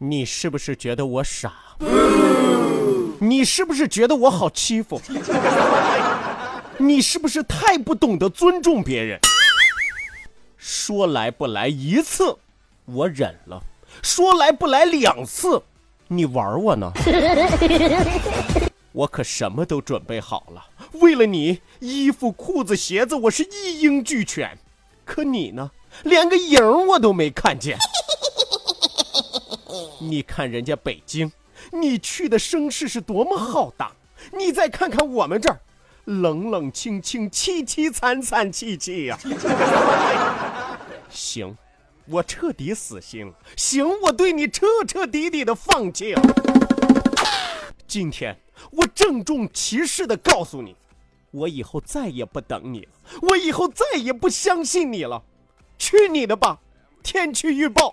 你是不是觉得我傻？你是不是觉得我好欺负？你是不是太不懂得尊重别人？说来不来一次，我忍了；说来不来两次，你玩我呢？我可什么都准备好了，为了你，衣服、裤子、鞋子，我是一应俱全。可你呢？连个影我都没看见。你看人家北京，你去的声势是多么浩大，你再看看我们这儿，冷冷清清，凄凄惨惨戚戚呀。行，我彻底死心了。行，我对你彻彻底底的放弃了。今天，我郑重其事的告诉你，我以后再也不等你了，我以后再也不相信你了。去你的吧！天气预报。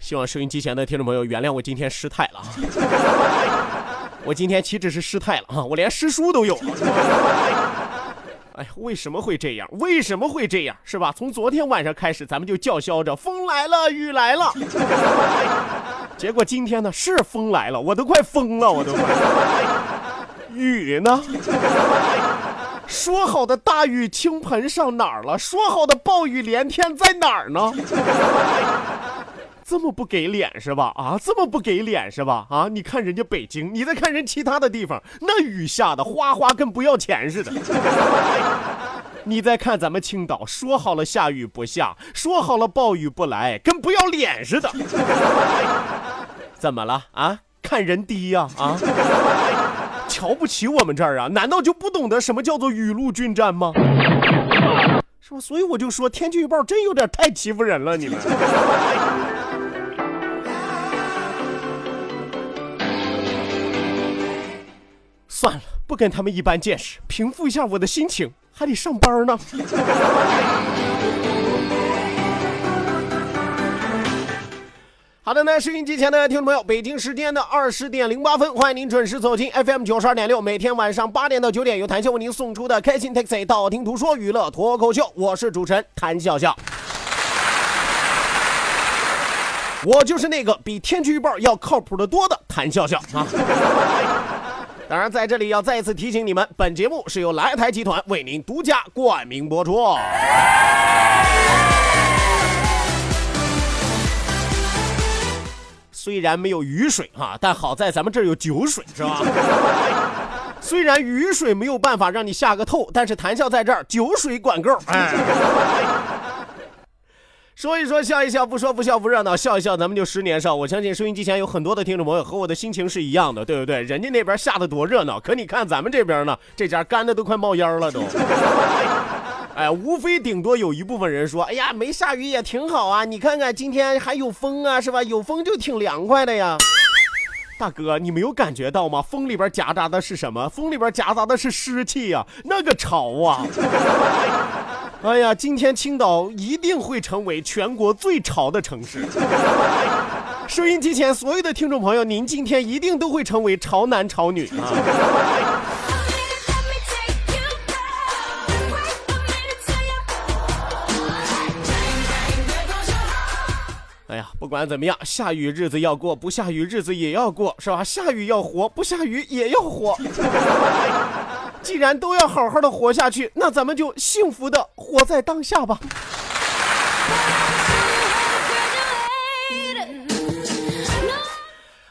希望收音机前的听众朋友原谅我今天失态了。我今天岂止是失态了啊，我连失书都有。哎呀，为什么会这样？为什么会这样？是吧？从昨天晚上开始，咱们就叫嚣着风来了，雨来了。结果今天呢，是风来了，我都快疯了，我都快。雨呢？说好的大雨倾盆上哪儿了？说好的暴雨连天在哪儿呢？这么不给脸是吧？啊，这么不给脸是吧？啊，你看人家北京，你再看人其他的地方，那雨下的哗哗跟不要钱似的。你再看咱们青岛，说好了下雨不下，说好了暴雨不来，跟不要脸似的。怎么了啊？看人低呀？啊？瞧不起我们这儿啊？难道就不懂得什么叫做雨露均沾吗？是吧？所以我就说天气预报真有点太欺负人了，你们。算了，不跟他们一般见识，平复一下我的心情，还得上班呢。好的呢，收音机前的听众朋友，北京时间的二十点零八分，欢迎您准时走进 FM 九十二点六，每天晚上八点到九点由谭笑为您送出的开心 Taxi 道听途说娱乐脱口秀，我是主持人谭笑笑。我就是那个比天气预报要靠谱的多的谭笑笑啊。当然，在这里要再一次提醒你们，本节目是由来台集团为您独家冠名播出。虽然没有雨水哈，但好在咱们这儿有酒水，是吧？虽然雨水没有办法让你下个透，但是谈笑在这儿，酒水管够。哎。说一说，笑一笑，不说不笑不热闹，笑一笑，咱们就十年少。我相信收音机前有很多的听众朋友和我的心情是一样的，对不对？人家那边下的多热闹，可你看咱们这边呢，这家干的都快冒烟了都。哎，无非顶多有一部分人说，哎呀，没下雨也挺好啊，你看看今天还有风啊，是吧？有风就挺凉快的呀。大哥，你没有感觉到吗？风里边夹杂的是什么？风里边夹杂的是湿气呀、那个潮啊！哎呀，今天青岛一定会成为全国最潮的城市。收音机前所有的听众朋友，您今天一定都会成为潮男潮女啊！呀，不管怎么样，下雨日子要过，不下雨日子也要过，是吧？下雨要活，不下雨也要活。既然都要好好的活下去，那咱们就幸福的活在当下吧。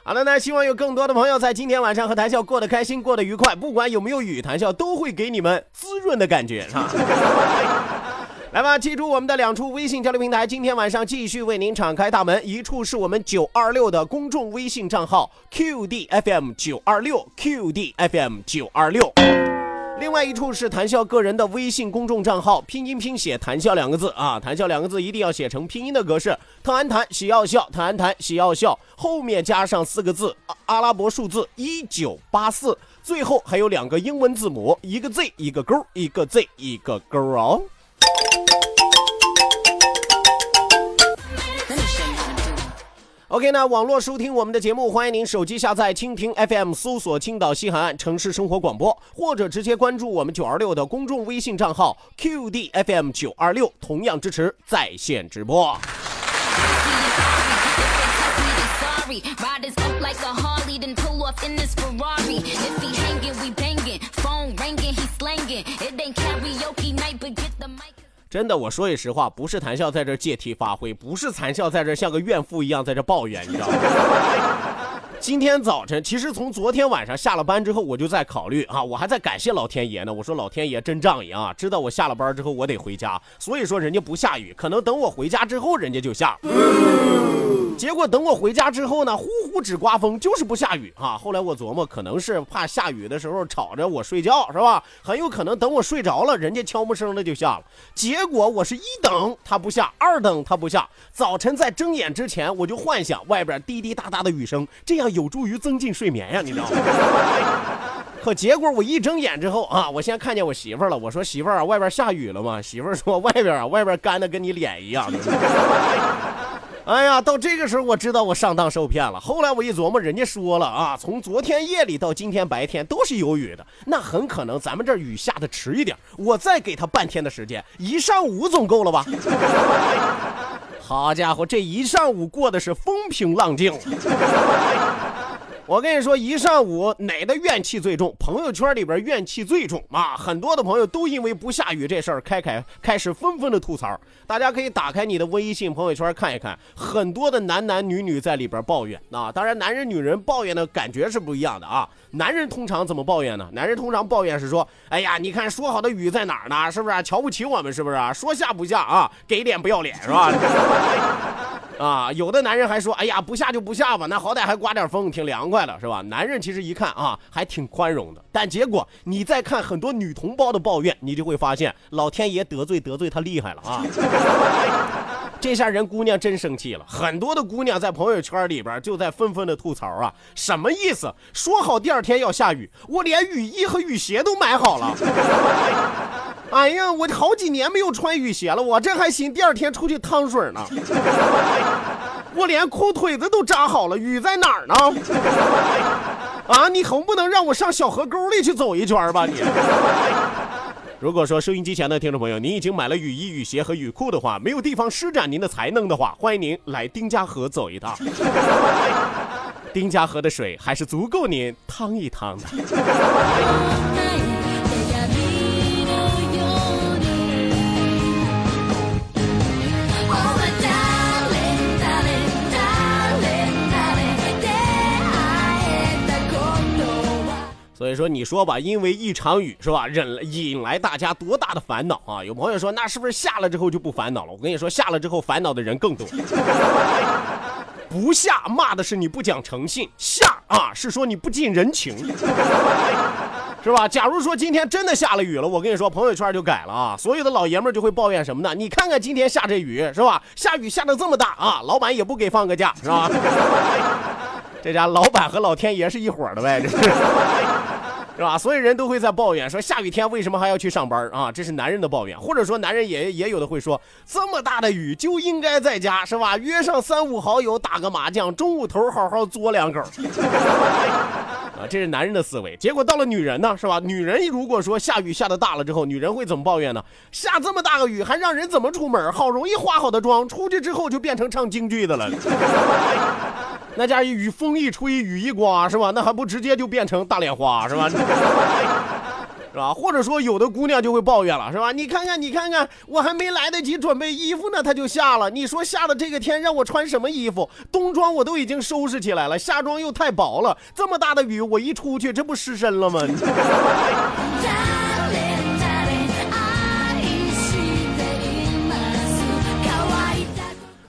好了，那希望有更多的朋友在今天晚上和谈笑过得开心，过得愉快。不管有没有雨，谈笑都会给你们滋润的感觉，哈。来吧，记住我们的两处微信交流平台，今天晚上继续为您敞开大门。一处是我们九二六的公众微信账号 QDFM 九二六 QDFM 九二六，另外一处是谈笑个人的微信公众账号，拼音拼写“谈笑”两个字啊，“谈笑”两个字一定要写成拼音的格式，特安谈喜要笑，特安谈喜要笑，后面加上四个字阿阿拉伯数字一九八四，最后还有两个英文字母，一个 Z 一个勾，一个 Z 一个勾哦。OK，那网络收听我们的节目，欢迎您手机下载蜻蜓 FM，搜索青岛西海岸城市生活广播，或者直接关注我们九二六的公众微信账号 QDFM 九二六，同样支持在线直播。真的，我说句实话，不是谈笑在这借题发挥，不是谈笑在这像个怨妇一样在这抱怨，你知道吗？今天早晨，其实从昨天晚上下了班之后，我就在考虑啊，我还在感谢老天爷呢。我说老天爷真仗义啊，知道我下了班之后我得回家，所以说人家不下雨，可能等我回家之后人家就下。结果等我回家之后呢，呼呼只刮风，就是不下雨啊。后来我琢磨，可能是怕下雨的时候吵着我睡觉，是吧？很有可能等我睡着了，人家悄没声的就下了。结果我是一等它不下，二等它不下。早晨在睁眼之前，我就幻想外边滴滴答答的雨声，这样有助于增进睡眠呀，你知道吗？可结果我一睁眼之后啊，我先看见我媳妇儿了。我说媳妇儿啊，外边下雨了吗？媳妇儿说外边啊，外边干的跟你脸一样。哎呀，到这个时候我知道我上当受骗了。后来我一琢磨，人家说了啊，从昨天夜里到今天白天都是有雨的，那很可能咱们这雨下的迟一点，我再给他半天的时间，一上午总够了吧？好家伙，这一上午过的是风平浪静。我跟你说，一上午哪的怨气最重？朋友圈里边怨气最重啊！很多的朋友都因为不下雨这事儿开开开始纷纷的吐槽。大家可以打开你的微信朋友圈看一看，很多的男男女女在里边抱怨啊。当然，男人女人抱怨的感觉是不一样的啊。男人通常怎么抱怨呢？男人通常抱怨是说：“哎呀，你看说好的雨在哪儿呢？是不是瞧不起我们？是不是说下不下啊？给脸不要脸是吧？” 啊，有的男人还说：“哎呀，不下就不下吧，那好歹还刮点风，挺凉快的，是吧？”男人其实一看啊，还挺宽容的。但结果你再看很多女同胞的抱怨，你就会发现老天爷得罪得罪他厉害了啊！这下人姑娘真生气了，很多的姑娘在朋友圈里边就在纷纷的吐槽啊，什么意思？说好第二天要下雨，我连雨衣和雨鞋都买好了。哎呀，我好几年没有穿雨鞋了，我这还行第二天出去趟水呢。我连裤腿子都扎好了，雨在哪儿呢？啊，你总不能让我上小河沟里去走一圈吧你？如果说收音机前的听众朋友，您已经买了雨衣、雨鞋和雨裤的话，没有地方施展您的才能的话，欢迎您来丁家河走一趟。丁家河的水还是足够您趟一趟的。所以说，你说吧，因为一场雨是吧，引引来大家多大的烦恼啊！有朋友说，那是不是下了之后就不烦恼了？我跟你说，下了之后烦恼的人更多。不下骂的是你不讲诚信，下啊是说你不近人情，是吧？假如说今天真的下了雨了，我跟你说，朋友圈就改了啊，所有的老爷们就会抱怨什么呢？你看看今天下这雨是吧？下雨下的这么大啊，老板也不给放个假是吧？这家老板和老天爷是一伙的呗，这是。是吧？所有人都会在抱怨说下雨天为什么还要去上班啊？这是男人的抱怨，或者说男人也也有的会说，这么大的雨就应该在家，是吧？约上三五好友打个麻将，中午头好好嘬两口。啊，这是男人的思维。结果到了女人呢，是吧？女人如果说下雨下的大了之后，女人会怎么抱怨呢？下这么大个雨还让人怎么出门？好容易化好的妆，出去之后就变成唱京剧的了。那家一雨风一吹，雨一刮，是吧？那还不直接就变成大脸花，是吧？是吧？或者说有的姑娘就会抱怨了，是吧？你看看，你看看，我还没来得及准备衣服呢，它就下了。你说下的这个天让我穿什么衣服？冬装我都已经收拾起来了，夏装又太薄了。这么大的雨，我一出去，这不失身了吗？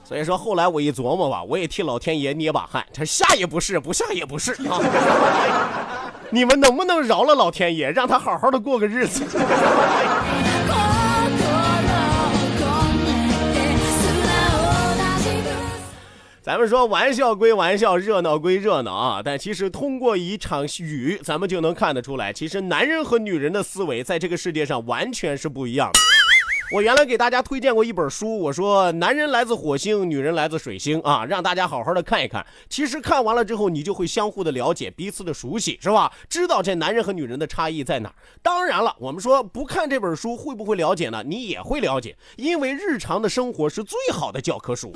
所以说后来我一琢磨吧，我也替老天爷捏把汗，他下也不是，不下也不是啊。你们能不能饶了老天爷，让他好好的过个日子？咱们说玩笑归玩笑，热闹归热闹啊，但其实通过一场雨，咱们就能看得出来，其实男人和女人的思维在这个世界上完全是不一样的。我原来给大家推荐过一本书，我说男人来自火星，女人来自水星啊，让大家好好的看一看。其实看完了之后，你就会相互的了解，彼此的熟悉，是吧？知道这男人和女人的差异在哪儿。当然了，我们说不看这本书会不会了解呢？你也会了解，因为日常的生活是最好的教科书。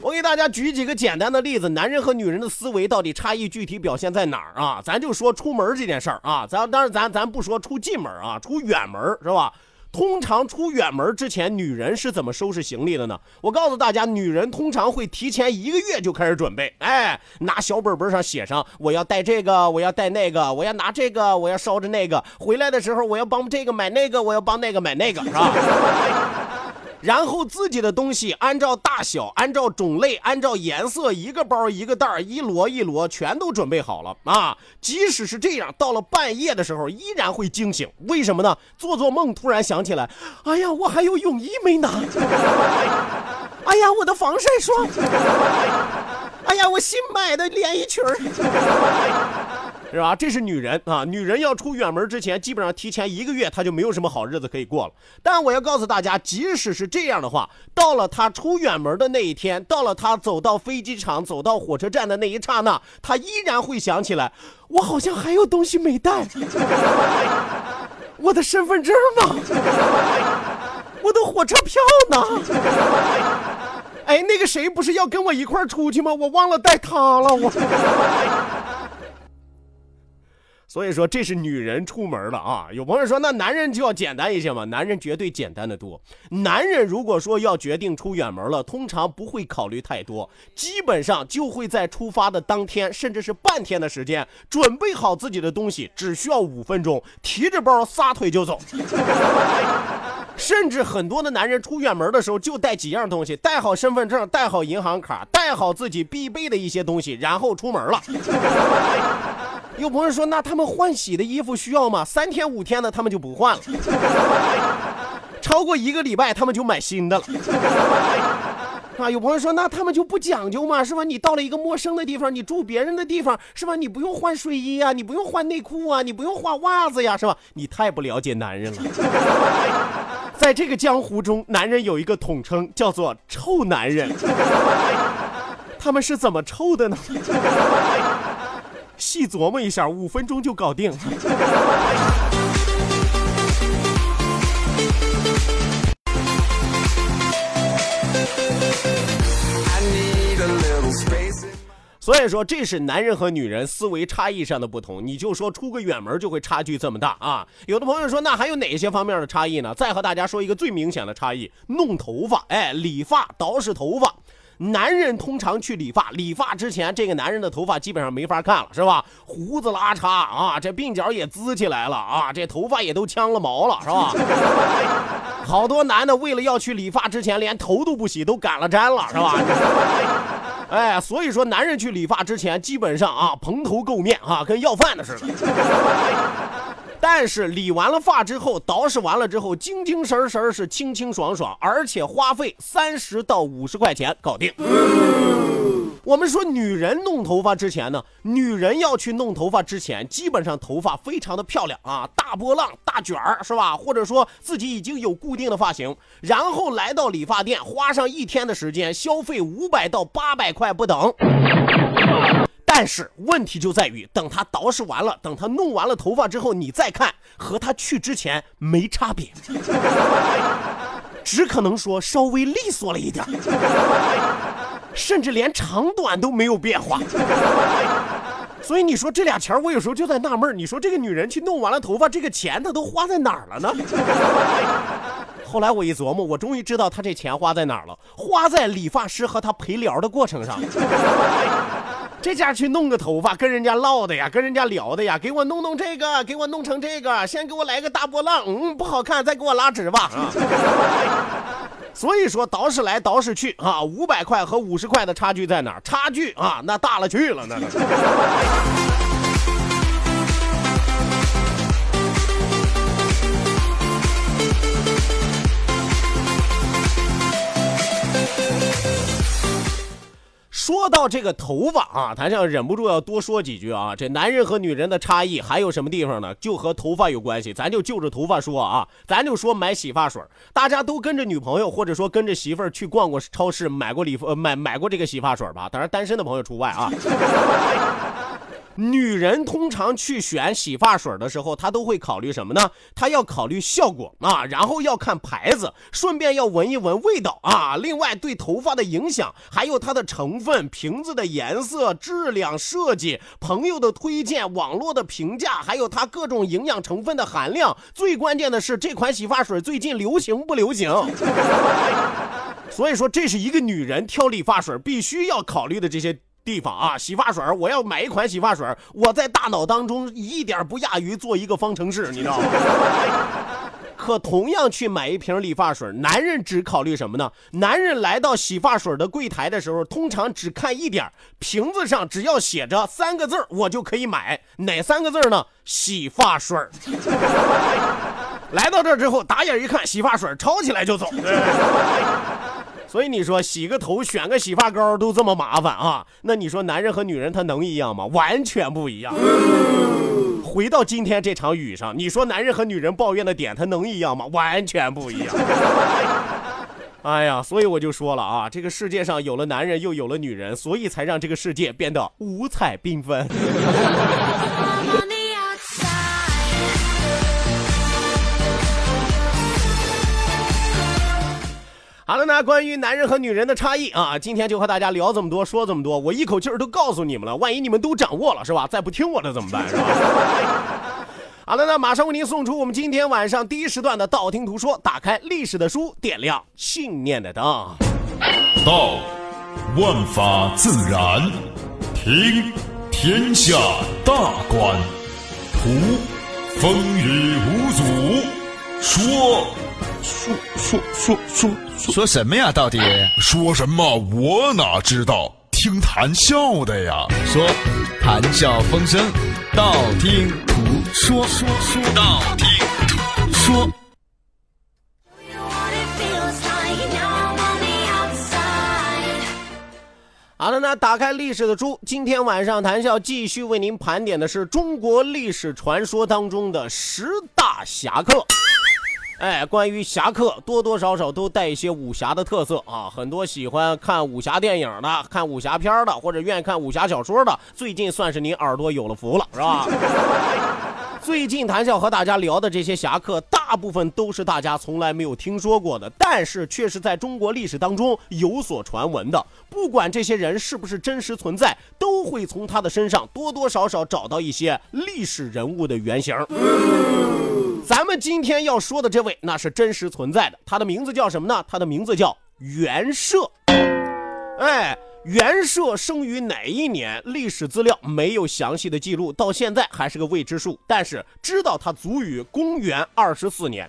我给大家举几个简单的例子，男人和女人的思维到底差异具体表现在哪儿啊？咱就说出门这件事儿啊，咱当然咱咱不说出近门啊，出远门是吧？通常出远门之前，女人是怎么收拾行李的呢？我告诉大家，女人通常会提前一个月就开始准备，哎，拿小本本上写上我要带这个，我要带那个，我要拿这个，我要捎着那个，回来的时候我要帮这个买那个，我要帮那个买那个，是吧？然后自己的东西按照大小、按照种类、按照颜色，一个包一个袋儿，一摞一摞，全都准备好了啊！即使是这样，到了半夜的时候，依然会惊醒。为什么呢？做做梦，突然想起来，哎呀，我还有泳衣没拿！哎呀，我的防晒霜！哎呀，我新买的连衣裙儿。是吧？这是女人啊！女人要出远门之前，基本上提前一个月，她就没有什么好日子可以过了。但我要告诉大家，即使是这样的话，到了她出远门的那一天，到了她走到飞机场、走到火车站的那一刹那，她依然会想起来，我好像还有东西没带，我的身份证呢？我的火车票呢？哎，那个谁不是要跟我一块出去吗？我忘了带他了，我。所以说这是女人出门了啊！有朋友说那男人就要简单一些嘛？男人绝对简单的多。男人如果说要决定出远门了，通常不会考虑太多，基本上就会在出发的当天，甚至是半天的时间，准备好自己的东西，只需要五分钟，提着包撒腿就走。甚至很多的男人出远门的时候就带几样东西，带好身份证，带好银行卡，带好自己必备的一些东西，然后出门了。有朋友说，那他们换洗的衣服需要吗？三天五天的他们就不换了，超过一个礼拜他们就买新的了。啊，有朋友说，那他们就不讲究嘛？是吧？你到了一个陌生的地方，你住别人的地方，是吧？你不用换睡衣啊，你不用换内裤啊，你不用换袜子呀，是吧？你太不了解男人了。在这个江湖中，男人有一个统称，叫做“臭男人”。他们是怎么臭的呢？细琢磨一下，五分钟就搞定。所以说，这是男人和女人思维差异上的不同。你就说出个远门就会差距这么大啊？有的朋友说，那还有哪些方面的差异呢？再和大家说一个最明显的差异：弄头发，哎，理发、捯饬头发。男人通常去理发，理发之前，这个男人的头发基本上没法看了，是吧？胡子拉碴啊，这鬓角也滋起来了啊，这头发也都呛了毛了，是吧？好多男的为了要去理发之前，连头都不洗，都赶了毡了，是吧？哎，所以说男人去理发之前，基本上啊蓬头垢面啊，跟要饭的似的。但是理完了发之后，捯饬完了之后，精精神神是清清爽爽，而且花费三十到五十块钱搞定。我们说女人弄头发之前呢，女人要去弄头发之前，基本上头发非常的漂亮啊，大波浪、大卷儿是吧？或者说自己已经有固定的发型，然后来到理发店，花上一天的时间，消费五百到八百块不等。但是问题就在于，等他捯饬完了，等他弄完了头发之后，你再看，和他去之前没差别，只可能说稍微利索了一点，甚至连长短都没有变化。所以你说这俩钱，我有时候就在纳闷，你说这个女人去弄完了头发，这个钱她都花在哪儿了呢？后来我一琢磨，我终于知道她这钱花在哪儿了，花在理发师和她陪聊的过程上。这家去弄个头发，跟人家唠的呀，跟人家聊的呀，给我弄弄这个，给我弄成这个，先给我来个大波浪，嗯，不好看，再给我拉直吧啊。所以说，捯饬来捯饬去啊，五百块和五十块的差距在哪儿？差距啊，那大了去了，那说到这个头发啊，谭笑忍不住要多说几句啊。这男人和女人的差异还有什么地方呢？就和头发有关系，咱就就着头发说啊。咱就说买洗发水，大家都跟着女朋友或者说跟着媳妇儿去逛过超市，买过礼服买买过这个洗发水吧？当然单身的朋友除外啊。女人通常去选洗发水的时候，她都会考虑什么呢？她要考虑效果啊，然后要看牌子，顺便要闻一闻味道啊。另外，对头发的影响，还有它的成分、瓶子的颜色、质量、设计、朋友的推荐、网络的评价，还有它各种营养成分的含量。最关键的是，这款洗发水最近流行不流行？所以说，这是一个女人挑理发水必须要考虑的这些。地方啊，洗发水我要买一款洗发水我在大脑当中一点不亚于做一个方程式，你知道吗？可同样去买一瓶理发水男人只考虑什么呢？男人来到洗发水的柜台的时候，通常只看一点，瓶子上只要写着三个字我就可以买。哪三个字呢？洗发水 来到这之后，打眼一看，洗发水抄起来就走。所以你说洗个头选个洗发膏都这么麻烦啊？那你说男人和女人他能一样吗？完全不一样。回到今天这场雨上，你说男人和女人抱怨的点他能一样吗？完全不一样。哎呀，所以我就说了啊，这个世界上有了男人又有了女人，所以才让这个世界变得五彩缤纷。好了，那关于男人和女人的差异啊，今天就和大家聊这么多，说这么多，我一口气儿都告诉你们了。万一你们都掌握了，是吧？再不听我的怎么办？是吧？好了，那马上为您送出我们今天晚上第一时段的道听途说，打开历史的书，点亮信念的灯。道，万法自然；听，天下大观；图，风雨无阻；说，说说说说。说什么呀？到底说什么？我哪知道？听谈笑的呀。说，谈笑风生，道听途说。说说道听途说。好了，那打开历史的书，今天晚上谈笑继续为您盘点的是中国历史传说当中的十大侠客。哎，关于侠客，多多少少都带一些武侠的特色啊。很多喜欢看武侠电影的、看武侠片的，或者愿意看武侠小说的，最近算是您耳朵有了福了，是吧？最近谈笑和大家聊的这些侠客，大部分都是大家从来没有听说过的，但是却是在中国历史当中有所传闻的。不管这些人是不是真实存在，都会从他的身上多多少少找到一些历史人物的原型。咱们今天要说的这位，那是真实存在的。他的名字叫什么呢？他的名字叫袁赦。哎，袁赦生于哪一年？历史资料没有详细的记录，到现在还是个未知数。但是知道他卒于公元二十四年。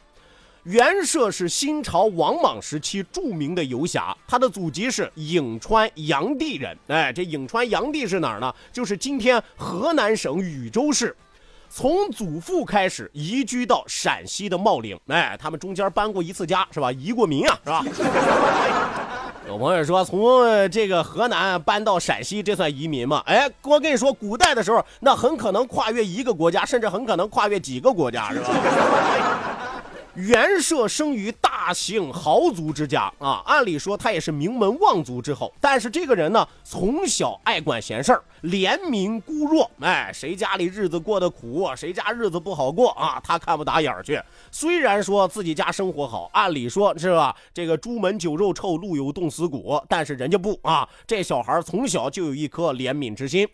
袁绍是新朝王莽时期著名的游侠，他的祖籍是颍川阳地人。哎，这颍川阳地是哪儿呢？就是今天河南省禹州市。从祖父开始移居到陕西的茂陵，哎，他们中间搬过一次家，是吧？移过民啊，是吧？有朋友说，从这个河南搬到陕西，这算移民吗？哎，我跟你说，古代的时候，那很可能跨越一个国家，甚至很可能跨越几个国家，是吧？袁绍生于大姓豪族之家啊，按理说他也是名门望族之后，但是这个人呢，从小爱管闲事儿，怜悯孤弱，哎，谁家里日子过得苦，谁家日子不好过啊，他看不打眼儿去。虽然说自己家生活好，按理说是吧，这个朱门酒肉臭，路有冻死骨，但是人家不啊，这小孩从小就有一颗怜悯之心。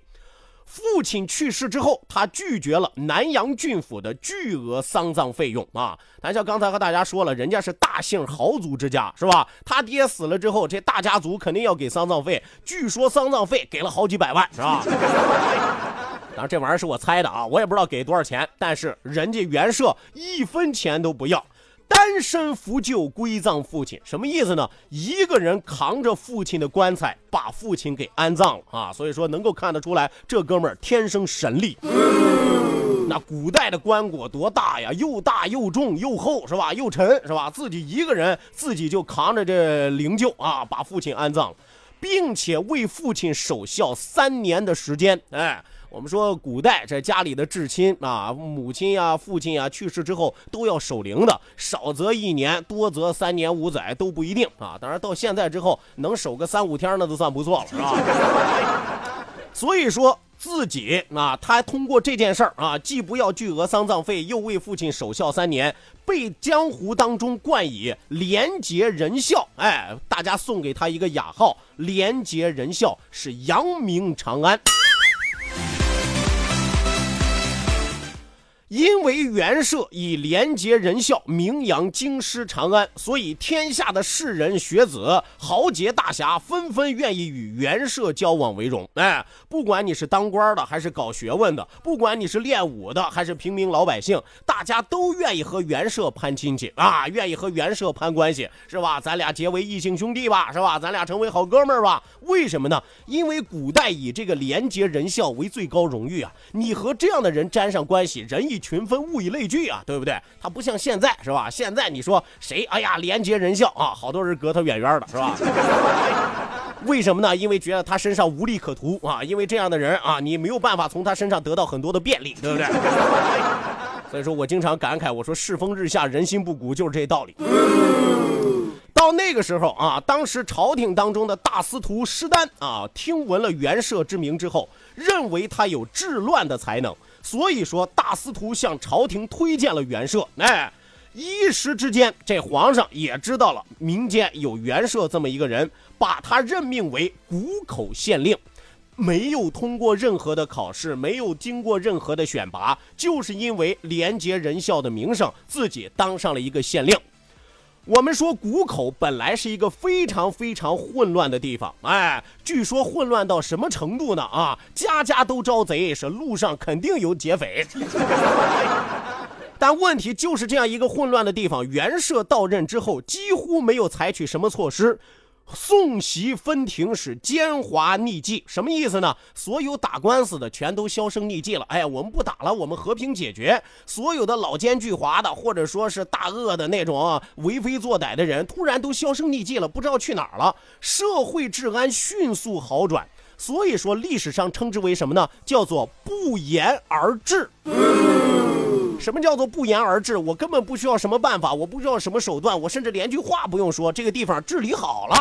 父亲去世之后，他拒绝了南阳郡府的巨额丧葬费用啊！咱像刚才和大家说了，人家是大姓豪族之家，是吧？他爹死了之后，这大家族肯定要给丧葬费。据说丧葬费给了好几百万，是吧？当然，这玩意儿是我猜的啊，我也不知道给多少钱。但是人家袁绍一分钱都不要。单身扶柩归葬父亲，什么意思呢？一个人扛着父亲的棺材，把父亲给安葬了啊！所以说能够看得出来，这哥们儿天生神力。那古代的棺椁多大呀？又大又重又厚，是吧？又沉，是吧？自己一个人自己就扛着这灵柩啊，把父亲安葬了，并且为父亲守孝三年的时间，哎。我们说古代这家里的至亲啊，母亲呀、父亲呀去世之后都要守灵的，少则一年，多则三年五载都不一定啊。当然到现在之后能守个三五天那都算不错了，是吧？所以说自己啊，他通过这件事儿啊，既不要巨额丧葬费，又为父亲守孝三年，被江湖当中冠以廉洁仁孝。哎，大家送给他一个雅号“廉洁仁孝”，是扬名长安。因为袁绍以廉洁仁孝名扬京师长安，所以天下的士人学子、豪杰大侠纷纷愿意与袁绍交往为荣。哎，不管你是当官的还是搞学问的，不管你是练武的还是平民老百姓，大家都愿意和袁绍攀亲戚啊，愿意和袁绍攀关系，是吧？咱俩结为异姓兄弟吧，是吧？咱俩成为好哥们儿吧？为什么呢？因为古代以这个廉洁仁孝为最高荣誉啊，你和这样的人沾上关系，人以群分，物以类聚啊，对不对？他不像现在，是吧？现在你说谁？哎呀，廉洁仁孝啊，好多人隔他远远的，是吧？为什么呢？因为觉得他身上无利可图啊，因为这样的人啊，你没有办法从他身上得到很多的便利，对不对？所以说我经常感慨，我说世风日下，人心不古，就是这道理。到那个时候啊，当时朝廷当中的大司徒施丹啊，听闻了袁赦之名之后，认为他有治乱的才能。所以说，大司徒向朝廷推荐了袁绍。哎，一时之间，这皇上也知道了民间有袁绍这么一个人，把他任命为谷口县令，没有通过任何的考试，没有经过任何的选拔，就是因为廉洁仁孝的名声，自己当上了一个县令。我们说谷口本来是一个非常非常混乱的地方，哎，据说混乱到什么程度呢？啊，家家都招贼，是路上肯定有劫匪。但问题就是这样一个混乱的地方，袁绍到任之后几乎没有采取什么措施。送席分庭是奸猾逆迹，什么意思呢？所有打官司的全都销声匿迹了。哎呀，我们不打了，我们和平解决。所有的老奸巨猾的，或者说是大恶的那种为非作歹的人，突然都销声匿迹了，不知道去哪儿了。社会治安迅速好转，所以说历史上称之为什么呢？叫做不言而治。什么叫做不言而治？我根本不需要什么办法，我不需要什么手段，我甚至连句话不用说，这个地方治理好了。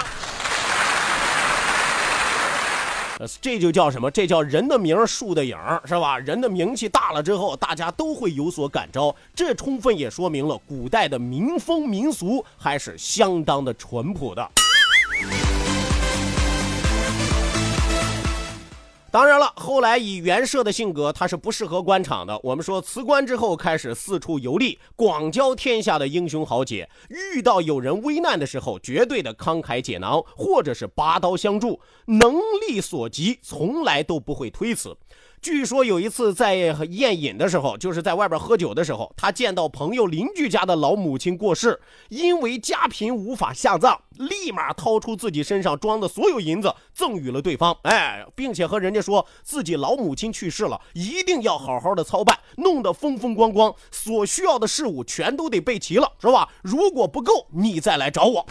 这就叫什么？这叫人的名，树的影，是吧？人的名气大了之后，大家都会有所感召。这充分也说明了古代的民风民俗还是相当的淳朴的。当然了，后来以袁绍的性格，他是不适合官场的。我们说辞官之后，开始四处游历，广交天下的英雄豪杰。遇到有人危难的时候，绝对的慷慨解囊，或者是拔刀相助，能力所及，从来都不会推辞。据说有一次在宴饮的时候，就是在外边喝酒的时候，他见到朋友邻居家的老母亲过世，因为家贫无法下葬，立马掏出自己身上装的所有银子赠予了对方。哎，并且和人家说自己老母亲去世了，一定要好好的操办，弄得风风光光，所需要的事物全都得备齐了，是吧？如果不够，你再来找我。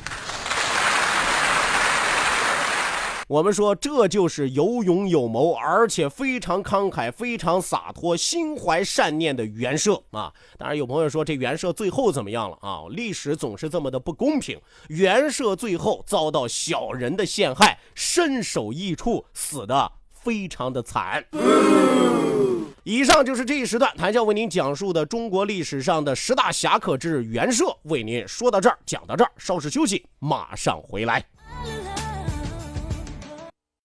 我们说这就是有勇有谋，而且非常慷慨、非常洒脱、心怀善念的袁绍啊！当然，有朋友说这袁绍最后怎么样了啊？历史总是这么的不公平，袁绍最后遭到小人的陷害，身首异处，死的非常的惨。以上就是这一时段谭笑为您讲述的中国历史上的十大侠客之袁绍，为您说到这儿，讲到这儿，稍事休息，马上回来。